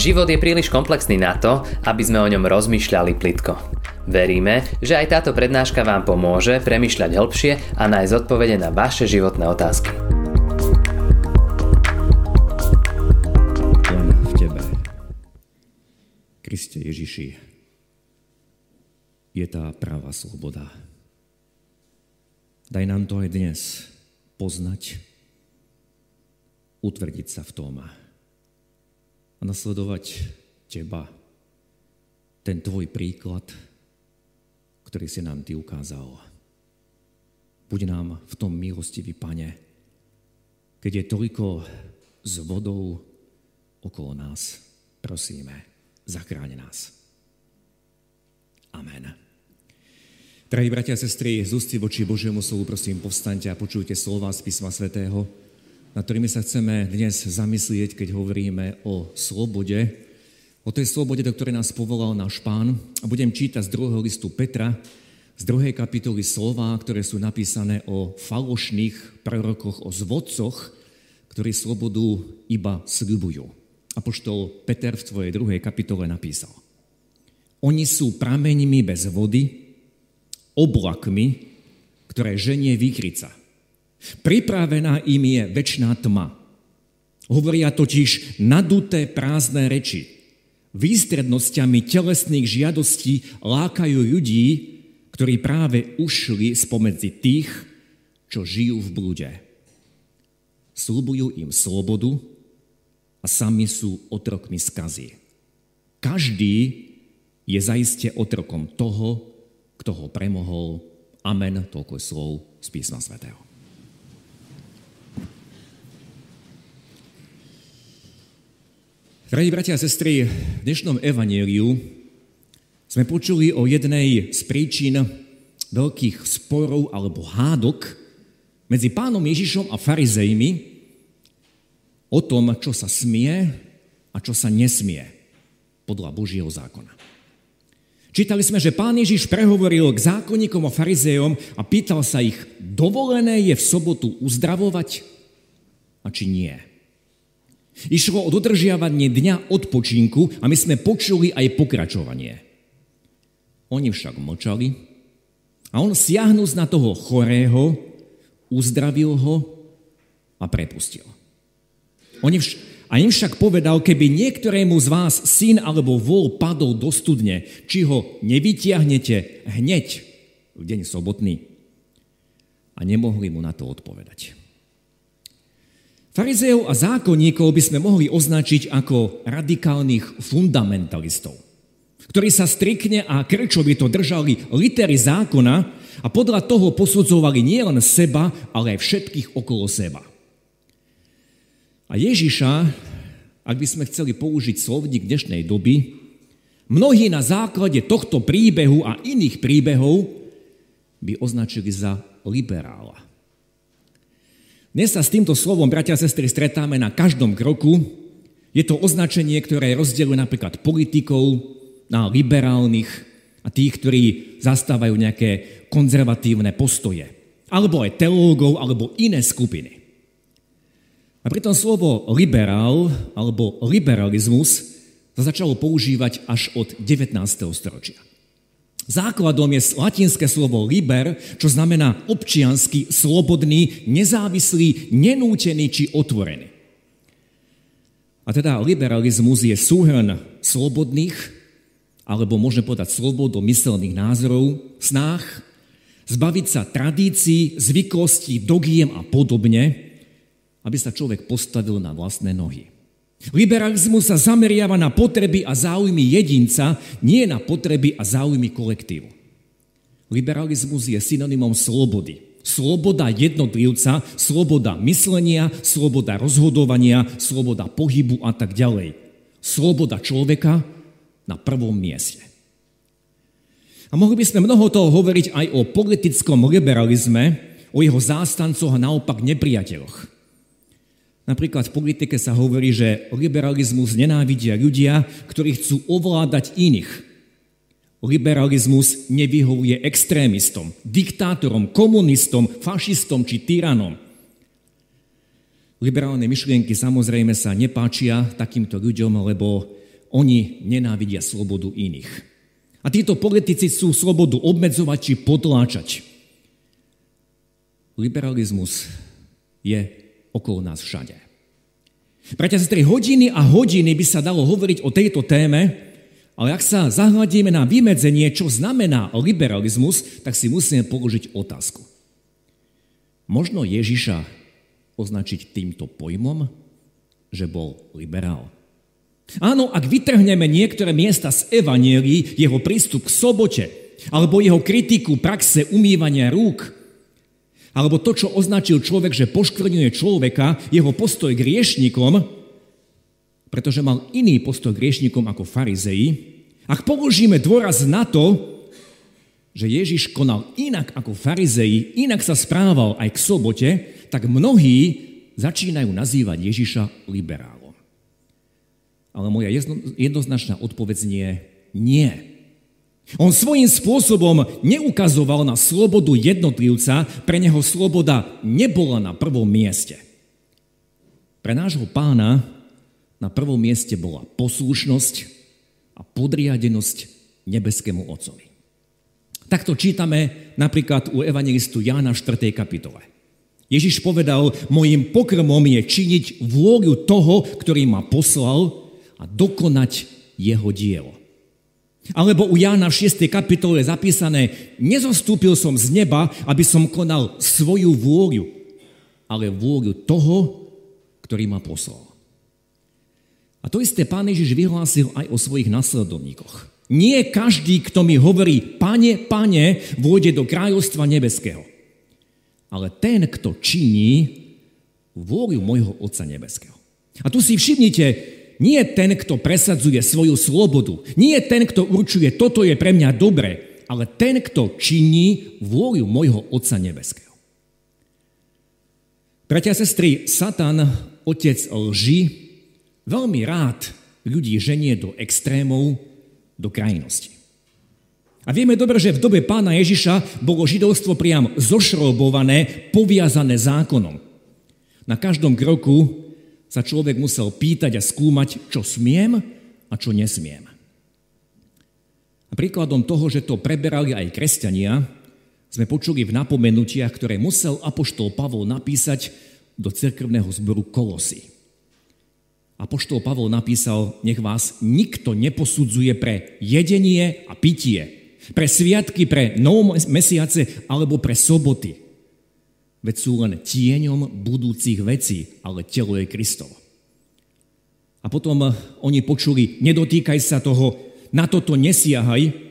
Život je príliš komplexný na to, aby sme o ňom rozmýšľali plitko. Veríme, že aj táto prednáška vám pomôže premyšľať hĺbšie a nájsť odpovede na vaše životné otázky. Len v Tebe, Kriste Ježiši, je tá práva sloboda. Daj nám to aj dnes poznať, utvrdiť sa v tom a nasledovať Teba, ten Tvoj príklad, ktorý si nám Ty ukázal. Buď nám v tom milostivý, Pane, keď je toľko s vodou okolo nás. Prosíme, zachráň nás. Amen. Drahí bratia a sestry, z ústy voči Božiemu slovu, prosím, povstaňte a počujte slova z písma svätého, na ktorými sa chceme dnes zamyslieť, keď hovoríme o slobode, o tej slobode, do ktorej nás povolal náš pán. A budem čítať z druhého listu Petra, z druhej kapitoly slova, ktoré sú napísané o falošných prorokoch, o zvodcoch, ktorí slobodu iba sľubujú. Apoštol Peter v tvojej druhej kapitole napísal. Oni sú prameňmi bez vody, oblakmi, ktoré ženie výkrica. Pripravená im je väčšiná tma. Hovoria totiž naduté prázdne reči, výstrednosťami telesných žiadostí lákajú ľudí, ktorí práve ušli spomedzi tých, čo žijú v blúde. Slúbujú im slobodu a sami sú otrokmi skazy. Každý je zaiste otrokom toho, kto ho premohol. Amen, toľko slov z písma svätého. Drahí bratia a sestry, v dnešnom evaníliu sme počuli o jednej z príčin veľkých sporov alebo hádok medzi pánom Ježišom a farizejmi o tom, čo sa smie a čo sa nesmie podľa Božieho zákona. Čítali sme, že pán Ježiš prehovoril k zákonníkom a farizejom a pýtal sa ich, dovolené je v sobotu uzdravovať a či nie. Išlo o dodržiavanie dňa odpočinku a my sme počuli aj pokračovanie. Oni však mlčali a on siahnúc na toho chorého, uzdravil ho a prepustil. Oni vš- a im však povedal, keby niektorému z vás syn alebo vol padol do studne, či ho nevytiahnete hneď v deň sobotný. A nemohli mu na to odpovedať. Farizejov a zákonníkov by sme mohli označiť ako radikálnych fundamentalistov, ktorí sa strikne a krčovito držali litery zákona a podľa toho posudzovali nielen seba, ale aj všetkých okolo seba. A Ježiša, ak by sme chceli použiť slovník dnešnej doby, mnohí na základe tohto príbehu a iných príbehov by označili za liberála. Dnes sa s týmto slovom, bratia a sestry, stretáme na každom kroku. Je to označenie, ktoré rozdeluje napríklad politikov na liberálnych a tých, ktorí zastávajú nejaké konzervatívne postoje. Alebo aj teológov, alebo iné skupiny. A pritom slovo liberál alebo liberalizmus sa začalo používať až od 19. storočia. Základom je latinské slovo liber, čo znamená občiansky, slobodný, nezávislý, nenútený či otvorený. A teda liberalizmus je súhrn slobodných, alebo môžeme povedať slobodomyselných názorov, snách, zbaviť sa tradícií, zvyklostí, dogiem a podobne, aby sa človek postavil na vlastné nohy. Liberalizmus sa zameriava na potreby a záujmy jedinca, nie na potreby a záujmy kolektívu. Liberalizmus je synonymom slobody. Sloboda jednotlivca, sloboda myslenia, sloboda rozhodovania, sloboda pohybu a tak ďalej. Sloboda človeka na prvom mieste. A mohli by sme mnoho toho hovoriť aj o politickom liberalizme, o jeho zástancoch a naopak nepriateľoch. Napríklad v politike sa hovorí, že liberalizmus nenávidia ľudia, ktorí chcú ovládať iných. Liberalizmus nevyhovuje extrémistom, diktátorom, komunistom, fašistom či tyranom. Liberálne myšlienky samozrejme sa nepáčia takýmto ľuďom, lebo oni nenávidia slobodu iných. A títo politici sú slobodu obmedzovať či potláčať. Liberalizmus je okolo nás všade. Bratia, sestry, hodiny a hodiny by sa dalo hovoriť o tejto téme, ale ak sa zahľadíme na vymedzenie, čo znamená liberalizmus, tak si musíme položiť otázku. Možno Ježiša označiť týmto pojmom, že bol liberál. Áno, ak vytrhneme niektoré miesta z Evanielí, jeho prístup k sobote, alebo jeho kritiku praxe umývania rúk, alebo to, čo označil človek, že poškvrňuje človeka, jeho postoj k riešnikom, pretože mal iný postoj k riešnikom ako farizei, ak položíme dôraz na to, že Ježiš konal inak ako farizei, inak sa správal aj k sobote, tak mnohí začínajú nazývať Ježiša liberálom. Ale moja jednoznačná odpoveď nie nie. On svojím spôsobom neukazoval na slobodu jednotlivca, pre neho sloboda nebola na prvom mieste. Pre nášho pána na prvom mieste bola poslušnosť, a podriadenosť nebeskému Otcovi. Takto čítame napríklad u evangelistu Jána v 4. kapitole. Ježiš povedal, mojim pokrmom je činiť vôľu toho, ktorý ma poslal a dokonať jeho dielo. Alebo u Jána v 6. kapitole je zapísané, nezostúpil som z neba, aby som konal svoju vôľu, ale vôľu toho, ktorý ma poslal. A to isté pán Ježiš vyhlásil aj o svojich nasledovníkoch. Nie každý, kto mi hovorí, pane, pane, vôjde do kráľovstva nebeského. Ale ten, kto činí vôľu môjho Otca nebeského. A tu si všimnite, nie ten, kto presadzuje svoju slobodu, nie ten, kto určuje, toto je pre mňa dobre, ale ten, kto činí vôľu môjho Otca nebeského. Bratia a sestry, Satan, otec lži, veľmi rád ľudí ženie do extrémov, do krajnosti. A vieme dobre, že v dobe pána Ježiša bolo židovstvo priam zošrobované, poviazané zákonom. Na každom kroku sa človek musel pýtať a skúmať, čo smiem a čo nesmiem. A príkladom toho, že to preberali aj kresťania, sme počuli v napomenutiach, ktoré musel apoštol Pavol napísať do cirkevného zboru Kolosy. Apoštol Pavol napísal, nech vás nikto neposudzuje pre jedenie a pitie, pre sviatky, pre mesiace alebo pre soboty. Veď sú len tieňom budúcich vecí, ale telo je Kristovo. A potom oni počuli, nedotýkaj sa toho, na toto nesiahaj.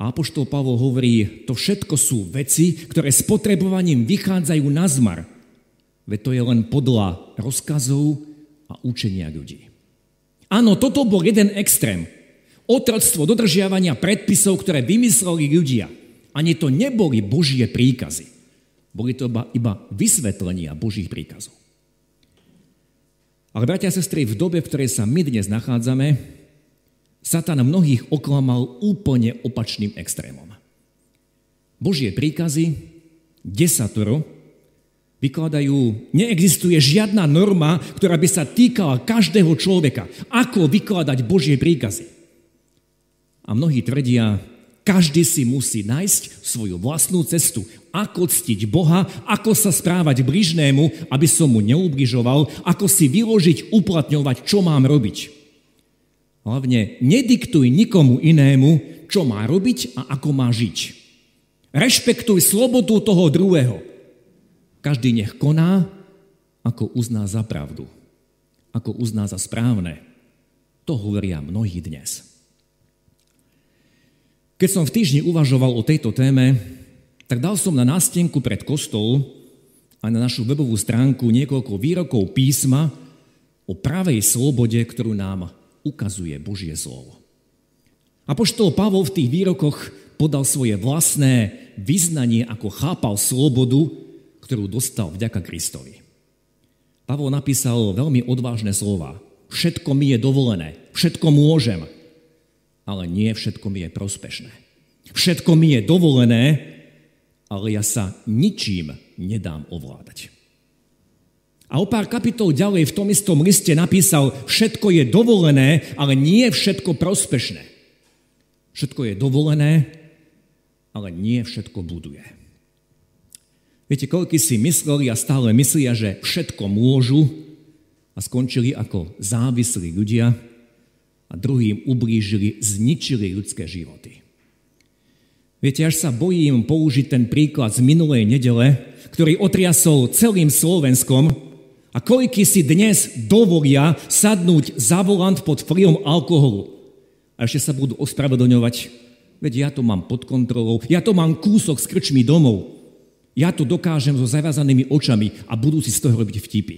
A Apoštol Pavol hovorí, to všetko sú veci, ktoré s potrebovaním vychádzajú na zmar. Veď to je len podľa rozkazov a učenia ľudí. Áno, toto bol jeden extrém. Otroctvo dodržiavania predpisov, ktoré vymysleli ľudia. Ani to neboli Božie príkazy. Boli to iba, vysvetlenia Božích príkazov. Ale bratia a sestry, v dobe, v ktorej sa my dnes nachádzame, Satan mnohých oklamal úplne opačným extrémom. Božie príkazy, desatoro, vykladajú, neexistuje žiadna norma, ktorá by sa týkala každého človeka. Ako vykladať Božie príkazy? A mnohí tvrdia, každý si musí nájsť svoju vlastnú cestu. Ako ctiť Boha, ako sa správať bližnému, aby som mu neubližoval, ako si vyložiť, uplatňovať, čo mám robiť. Hlavne nediktuj nikomu inému, čo má robiť a ako má žiť. Rešpektuj slobodu toho druhého. Každý nech koná, ako uzná za pravdu, ako uzná za správne. To hovoria mnohí dnes. Keď som v týždni uvažoval o tejto téme, tak dal som na nástenku pred kostol a na našu webovú stránku niekoľko výrokov písma o pravej slobode, ktorú nám ukazuje Božie slovo. A poštol Pavol v tých výrokoch podal svoje vlastné vyznanie, ako chápal slobodu ktorú dostal vďaka Kristovi. Pavol napísal veľmi odvážne slova. Všetko mi je dovolené, všetko môžem, ale nie všetko mi je prospešné. Všetko mi je dovolené, ale ja sa ničím nedám ovládať. A o pár kapitol ďalej v tom istom liste napísal, všetko je dovolené, ale nie všetko prospešné. Všetko je dovolené, ale nie všetko buduje. Viete, koľky si mysleli a stále myslia, že všetko môžu a skončili ako závislí ľudia a druhým ublížili, zničili ľudské životy. Viete, až sa bojím použiť ten príklad z minulej nedele, ktorý otriasol celým Slovenskom, a koľky si dnes dovolia sadnúť za volant pod vplyvom alkoholu a ešte sa budú ospravedlňovať, veď ja to mám pod kontrolou, ja to mám kúsok s krčmi domov, ja to dokážem so zavazanými očami a budú si z toho robiť vtipy.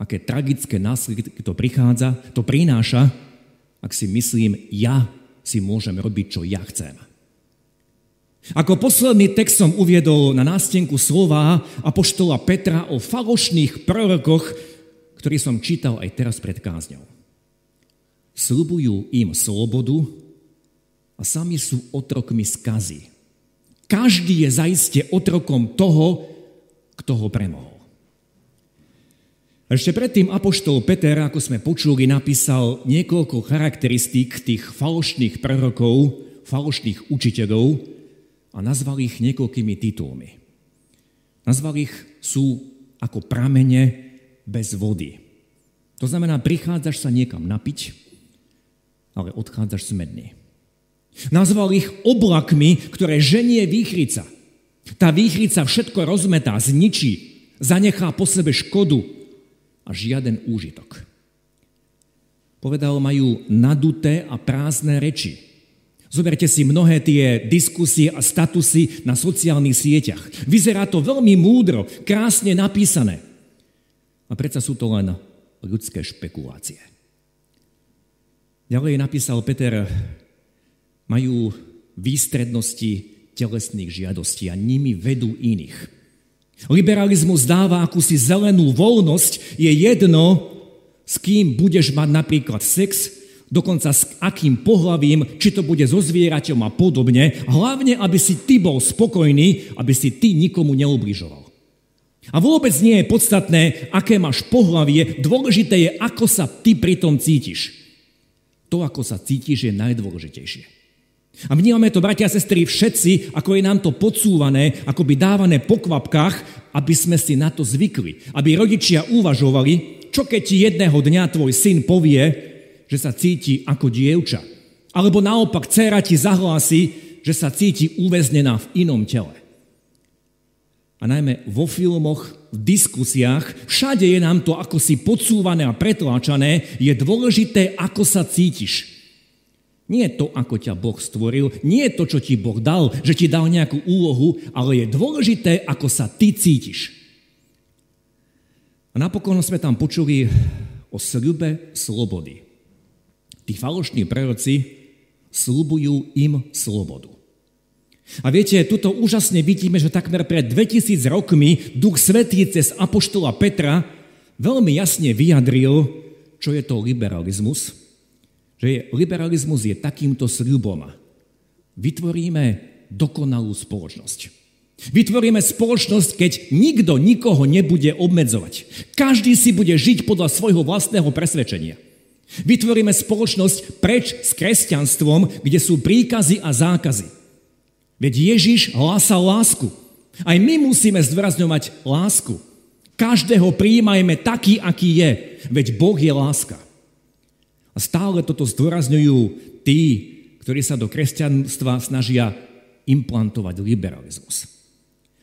Aké tragické následky to prichádza, to prináša, ak si myslím, ja si môžem robiť, čo ja chcem. Ako posledný text som uviedol na nástenku slova apoštola Petra o falošných prorokoch, ktorý som čítal aj teraz pred kázňou. Sľubujú im slobodu a sami sú otrokmi skazy. Každý je zaiste otrokom toho, kto ho premohol. Ešte predtým Apoštol Peter, ako sme počuli, napísal niekoľko charakteristík tých falošných prorokov, falošných učiteľov, a nazval ich niekoľkými titulmi. Nazval ich sú ako pramene bez vody. To znamená, prichádzaš sa niekam napiť, ale odchádzaš smedný. Nazval ich oblakmi, ktoré ženie výchrica. Tá výchrica všetko rozmetá, zničí, zanechá po sebe škodu a žiaden úžitok. Povedal, majú naduté a prázdne reči. Zoberte si mnohé tie diskusie a statusy na sociálnych sieťach. Vyzerá to veľmi múdro, krásne napísané. A predsa sú to len ľudské špekulácie. Ďalej napísal Peter, majú výstrednosti telesných žiadostí a nimi vedú iných. Liberalizmus dáva akúsi zelenú voľnosť, je jedno, s kým budeš mať napríklad sex, dokonca s akým pohlavím, či to bude so zvieraťom a podobne, hlavne, aby si ty bol spokojný, aby si ty nikomu neubližoval. A vôbec nie je podstatné, aké máš pohlavie, dôležité je, ako sa ty pri tom cítiš. To, ako sa cítiš, je najdôležitejšie. A vnímame to, bratia a sestry, všetci, ako je nám to podsúvané, ako by dávané po kvapkách, aby sme si na to zvykli. Aby rodičia uvažovali, čo keď ti jedného dňa tvoj syn povie, že sa cíti ako dievča. Alebo naopak, dcera ti zahlási, že sa cíti uväznená v inom tele. A najmä vo filmoch, v diskusiách, všade je nám to ako si podsúvané a pretláčané, je dôležité, ako sa cítiš. Nie to, ako ťa Boh stvoril, nie to, čo ti Boh dal, že ti dal nejakú úlohu, ale je dôležité, ako sa ty cítiš. A napokon sme tam počuli o sľube slobody. Tí falošní proroci slúbujú im slobodu. A viete, tuto úžasne vidíme, že takmer pred 2000 rokmi Duch Svetý cez Apoštola Petra veľmi jasne vyjadril, čo je to liberalizmus. Že liberalizmus je takýmto sľubom. Vytvoríme dokonalú spoločnosť. Vytvoríme spoločnosť, keď nikto nikoho nebude obmedzovať. Každý si bude žiť podľa svojho vlastného presvedčenia. Vytvoríme spoločnosť preč s kresťanstvom, kde sú príkazy a zákazy. Veď Ježiš hlásal lásku. Aj my musíme zdôrazňovať lásku. Každého prijímajme taký, aký je. Veď Boh je láska. A stále toto zdôrazňujú tí, ktorí sa do kresťanstva snažia implantovať liberalizmus.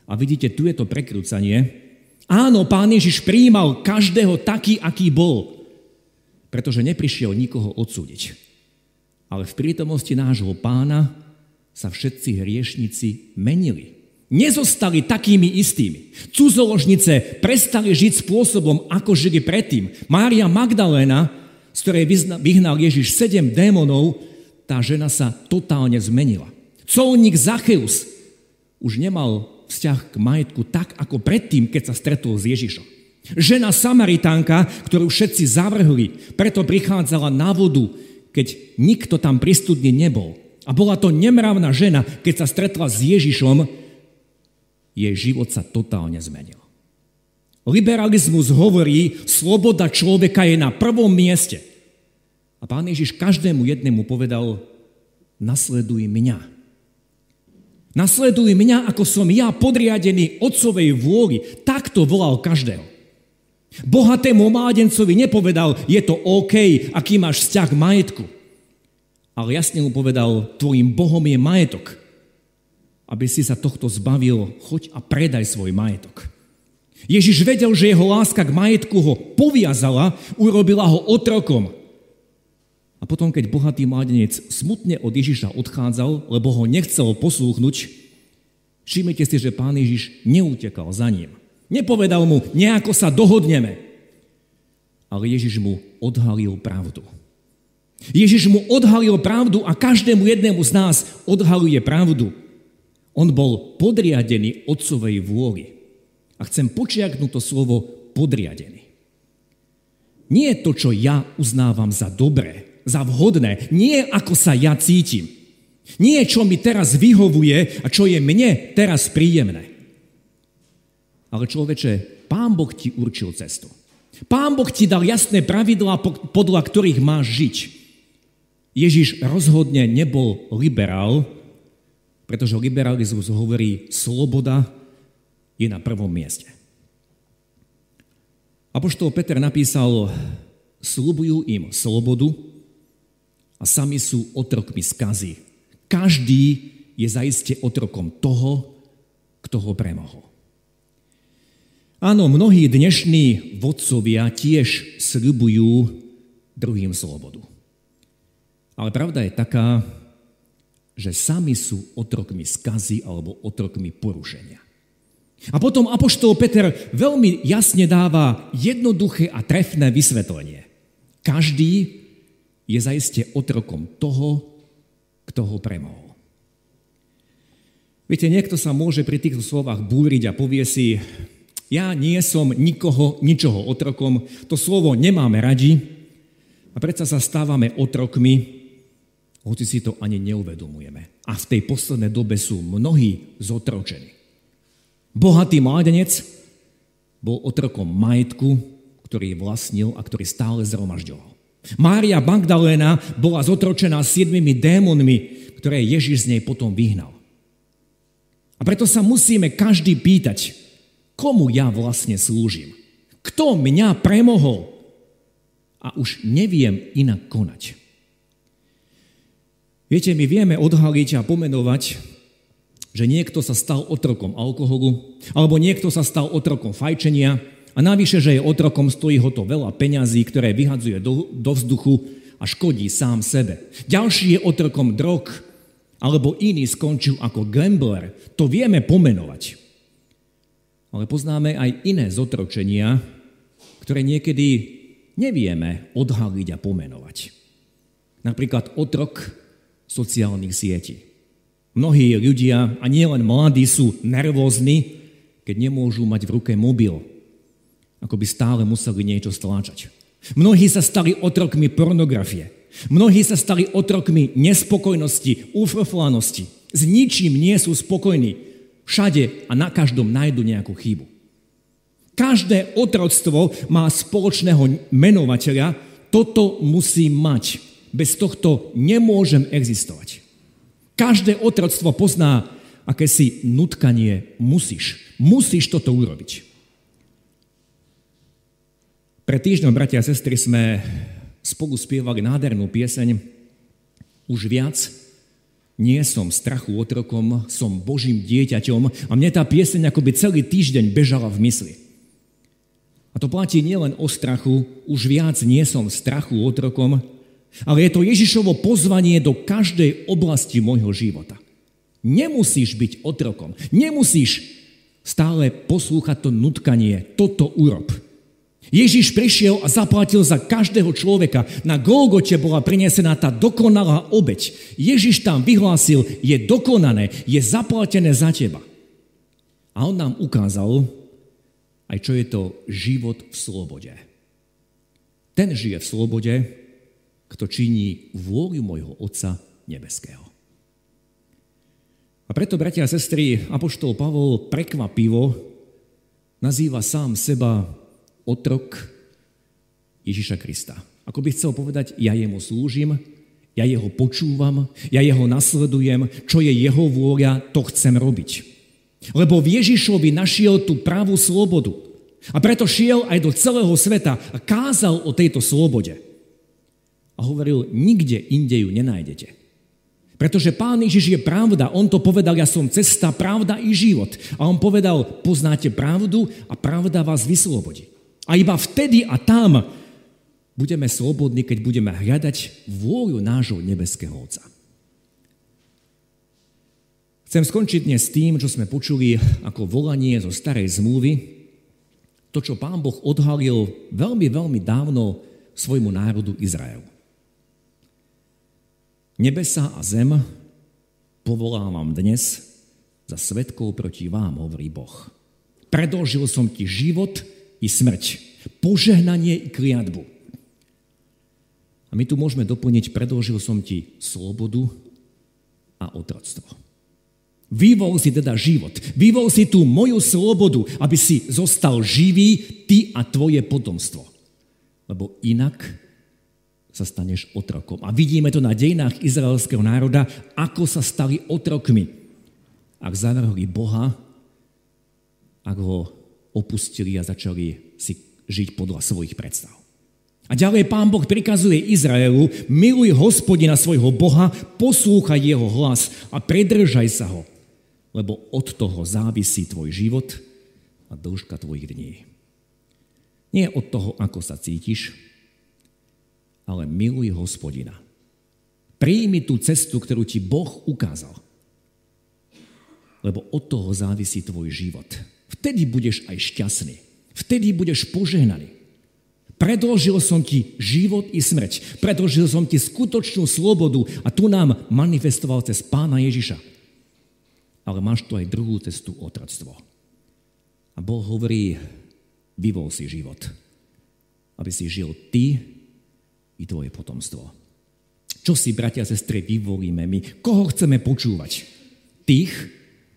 A vidíte, tu je to prekrúcanie. Áno, pán Ježiš prijímal každého taký, aký bol pretože neprišiel nikoho odsúdiť. Ale v prítomnosti nášho pána sa všetci hriešnici menili. Nezostali takými istými. Cudzoložnice prestali žiť spôsobom, ako žili predtým. Mária Magdaléna, z ktorej vyhnal Ježiš sedem démonov, tá žena sa totálne zmenila. Colník Zacheus už nemal vzťah k majetku tak, ako predtým, keď sa stretol s Ježišom. Žena Samaritánka, ktorú všetci zavrhli, preto prichádzala na vodu, keď nikto tam pri nebol. A bola to nemravná žena, keď sa stretla s Ježišom, jej život sa totálne zmenil. Liberalizmus hovorí, sloboda človeka je na prvom mieste. A pán Ježiš každému jednému povedal, nasleduj mňa. Nasleduj mňa, ako som ja podriadený otcovej vôli. Takto volal každého. Bohatému mládencovi nepovedal, je to OK, aký máš vzťah k majetku. Ale jasne mu povedal, tvojim Bohom je majetok. Aby si sa tohto zbavil, choď a predaj svoj majetok. Ježiš vedel, že jeho láska k majetku ho poviazala, urobila ho otrokom. A potom, keď bohatý mladenec smutne od Ježiša odchádzal, lebo ho nechcel poslúchnuť, všimnite si, že pán Ježiš neutekal za ním. Nepovedal mu, nejako sa dohodneme. Ale Ježiš mu odhalil pravdu. Ježiš mu odhalil pravdu a každému jednému z nás odhaluje pravdu. On bol podriadený otcovej vôli. A chcem počiaknúť to slovo podriadený. Nie to, čo ja uznávam za dobré, za vhodné, nie ako sa ja cítim. Nie čo mi teraz vyhovuje a čo je mne teraz príjemné. Ale človeče, Pán Boh ti určil cestu. Pán Boh ti dal jasné pravidlá, podľa ktorých máš žiť. Ježiš rozhodne nebol liberál, pretože liberalizmus hovorí sloboda je na prvom mieste. Apoštol Peter napísal, slubujú im slobodu a sami sú otrokmi skazy. Každý je zaiste otrokom toho, kto ho premohol. Áno, mnohí dnešní vodcovia tiež sľubujú druhým slobodu. Ale pravda je taká, že sami sú otrokmi skazy alebo otrokmi porušenia. A potom Apoštol Peter veľmi jasne dáva jednoduché a trefné vysvetlenie. Každý je zaiste otrokom toho, kto ho premohol. Viete, niekto sa môže pri týchto slovách búriť a povie si, ja nie som nikoho, ničoho otrokom, to slovo nemáme radi a predsa sa stávame otrokmi, hoci si to ani neuvedomujeme. A v tej poslednej dobe sú mnohí zotročení. Bohatý mládenec bol otrokom majetku, ktorý vlastnil a ktorý stále zhromažďoval. Mária Magdaléna bola zotročená siedmimi démonmi, ktoré Ježiš z nej potom vyhnal. A preto sa musíme každý pýtať, komu ja vlastne slúžim? Kto mňa premohol? A už neviem inak konať. Viete, my vieme odhaliť a pomenovať že niekto sa stal otrokom alkoholu, alebo niekto sa stal otrokom fajčenia a navyše, že je otrokom, stojí ho to veľa peňazí, ktoré vyhadzuje do, do vzduchu a škodí sám sebe. Ďalší je otrokom drog, alebo iný skončil ako gambler. To vieme pomenovať. Ale poznáme aj iné zotročenia, ktoré niekedy nevieme odhaliť a pomenovať. Napríklad otrok sociálnych sietí. Mnohí ľudia, a nielen mladí, sú nervózni, keď nemôžu mať v ruke mobil. Ako by stále museli niečo stláčať. Mnohí sa stali otrokmi pornografie. Mnohí sa stali otrokmi nespokojnosti, ufrflanosti. S ničím nie sú spokojní. Všade a na každom nájdu nejakú chybu. Každé otroctvo má spoločného menovateľa. Toto musí mať. Bez tohto nemôžem existovať. Každé otroctvo pozná akési nutkanie. Musíš. Musíš toto urobiť. Pre týždňom, bratia a sestry, sme spolu spievali nádhernú pieseň Už viac nie som strachu otrokom, som Božím dieťaťom a mne tá pieseň akoby celý týždeň bežala v mysli. A to platí nielen o strachu, už viac nie som strachu otrokom, ale je to Ježišovo pozvanie do každej oblasti môjho života. Nemusíš byť otrokom. Nemusíš stále poslúchať to nutkanie. Toto urob. Ježiš prišiel a zaplatil za každého človeka. Na Golgote bola prinesená tá dokonalá obeď. Ježiš tam vyhlásil, je dokonané, je zaplatené za teba. A on nám ukázal aj čo je to život v slobode. Ten žije v slobode, kto činí vôľu môjho Otca nebeského. A preto, bratia a sestry, Apoštol Pavol prekvapivo nazýva sám seba otrok Ježiša Krista. Ako by chcel povedať, ja jemu slúžim, ja jeho počúvam, ja jeho nasledujem, čo je jeho vôľa, to chcem robiť. Lebo v Ježišovi našiel tú pravú slobodu. A preto šiel aj do celého sveta a kázal o tejto slobode. A hovoril, nikde inde ju nenájdete. Pretože Pán Ježiš je pravda. On to povedal, ja som cesta, pravda i život. A on povedal, poznáte pravdu a pravda vás vyslobodí. A iba vtedy a tam budeme slobodní, keď budeme hľadať vôľu nášho nebeského Otca. Chcem skončiť dnes tým, čo sme počuli ako volanie zo starej zmluvy, to, čo Pán Boh odhalil veľmi, veľmi dávno svojmu národu Izraelu. Nebesa a zem povolávam dnes za svetkov proti vám, hovorí Boh. Predložil som ti život i smrť, požehnanie i kliatbu. A my tu môžeme doplniť, predložil som ti slobodu a otroctvo. Vyvol si teda život. Vyvol si tú moju slobodu, aby si zostal živý, ty a tvoje potomstvo. Lebo inak sa staneš otrokom. A vidíme to na dejinách izraelského národa, ako sa stali otrokmi. Ak zavrhli Boha, ak ho opustili a začali si žiť podľa svojich predstav. A ďalej pán Boh prikazuje Izraelu, miluj hospodina svojho Boha, poslúchaj jeho hlas a predržaj sa ho, lebo od toho závisí tvoj život a dĺžka tvojich dní. Nie od toho, ako sa cítiš, ale miluj hospodina. Príjmi tú cestu, ktorú ti Boh ukázal. Lebo od toho závisí tvoj život. Vtedy budeš aj šťastný. Vtedy budeš požehnaný. Predložil som ti život i smrť. Predložil som ti skutočnú slobodu a tu nám manifestoval cez pána Ježiša. Ale máš tu aj druhú cestu otroctvo. A Boh hovorí, vyvol si život, aby si žil ty i tvoje potomstvo. Čo si, bratia a sestry, vyvolíme my? Koho chceme počúvať? Tých,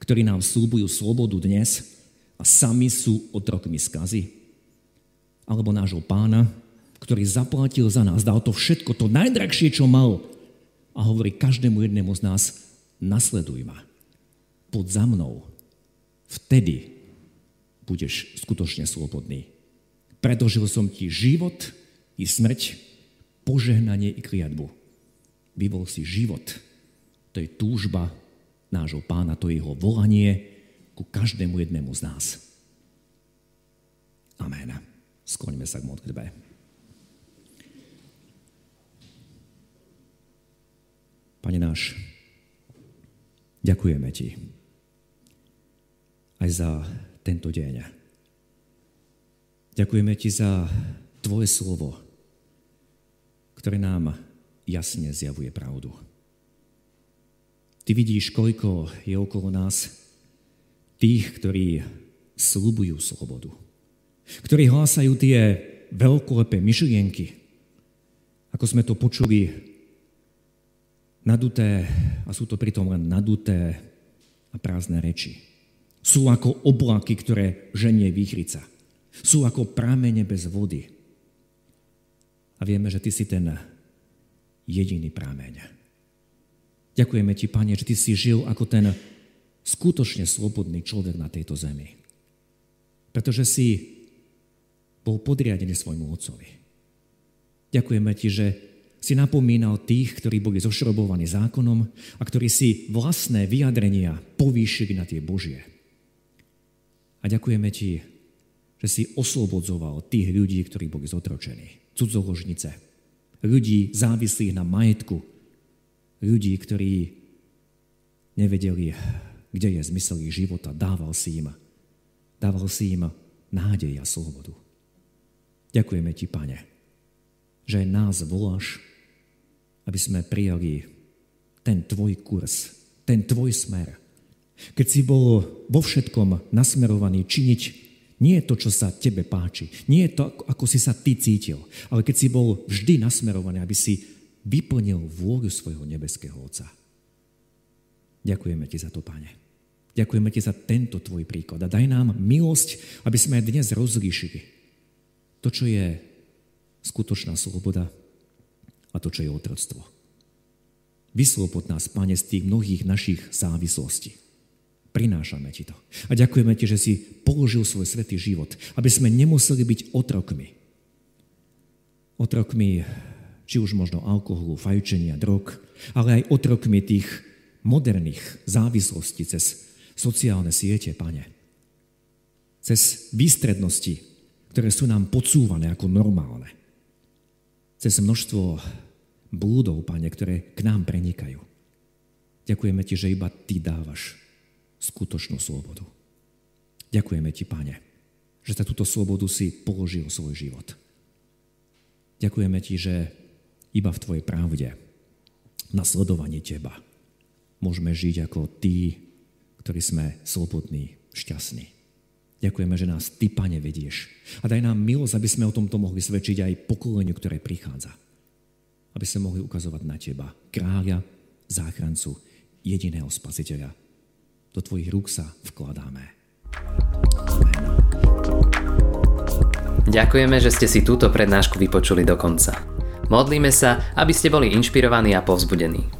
ktorí nám slúbujú slobodu dnes a sami sú otrokmi skazy? alebo nášho pána, ktorý zaplatil za nás, dal to všetko, to najdrahšie, čo mal. A hovorí každému jednému z nás, nasleduj ma. Pod za mnou. Vtedy budeš skutočne slobodný. Predložil som ti život i smrť, požehnanie i kliatbu. Vyvol si život. To je túžba nášho pána, to je jeho volanie ku každému jednému z nás. Amen. Skloňme sa k modlitbe. Pane náš, ďakujeme Ti aj za tento deň. Ďakujeme Ti za Tvoje slovo, ktoré nám jasne zjavuje pravdu. Ty vidíš, koľko je okolo nás tých, ktorí slúbujú slobodu ktorí hlásajú tie veľkolepé myšlienky, ako sme to počuli, naduté, a sú to pritom len naduté a prázdne reči. Sú ako oblaky, ktoré ženie výchrica. Sú ako prámene bez vody. A vieme, že ty si ten jediný prámeň. Ďakujeme ti, Pane, že ty si žil ako ten skutočne slobodný človek na tejto zemi. Pretože si bol podriadený svojmu otcovi. Ďakujeme ti, že si napomínal tých, ktorí boli zošrobovaní zákonom a ktorí si vlastné vyjadrenia povýšili na tie Božie. A ďakujeme ti, že si oslobodzoval tých ľudí, ktorí boli zotročení. Cudzoložnice, ľudí závislých na majetku, ľudí, ktorí nevedeli, kde je zmysel ich života, dával si im, dával si im nádej a slobodu. Ďakujeme ti, pane, že nás voláš, aby sme prijali ten tvoj kurz, ten tvoj smer. Keď si bol vo všetkom nasmerovaný činiť nie je to, čo sa tebe páči, nie je to, ako si sa ty cítil, ale keď si bol vždy nasmerovaný, aby si vyplnil vôľu svojho nebeského Otca. Ďakujeme ti za to, Pane. Ďakujeme ti za tento tvoj príklad a daj nám milosť, aby sme dnes rozlíšili to, čo je skutočná sloboda a to, čo je otroctvo. Vyslobod nás, Pane, z tých mnohých našich závislostí. Prinášame Ti to. A ďakujeme Ti, že si položil svoj svetý život, aby sme nemuseli byť otrokmi. Otrokmi či už možno alkoholu, fajčenia, drog, ale aj otrokmi tých moderných závislostí cez sociálne siete, Pane. Cez výstrednosti, ktoré sú nám podsúvané ako normálne. Cez množstvo blúdov, Pane, ktoré k nám prenikajú. Ďakujeme Ti, že iba Ty dávaš skutočnú slobodu. Ďakujeme Ti, Pane, že za túto slobodu si položil svoj život. Ďakujeme Ti, že iba v Tvojej pravde, nasledovanie Teba, môžeme žiť ako Tí, ktorí sme slobodní, šťastní. Ďakujeme, že nás Ty, Pane, vedieš. A daj nám milosť, aby sme o tomto mohli svedčiť aj pokoleniu, ktoré prichádza aby sme mohli ukazovať na Teba, kráľa, záchrancu, jediného spasiteľa. Do Tvojich rúk sa vkladáme. Ďakujeme, že ste si túto prednášku vypočuli do konca. Modlíme sa, aby ste boli inšpirovaní a povzbudení.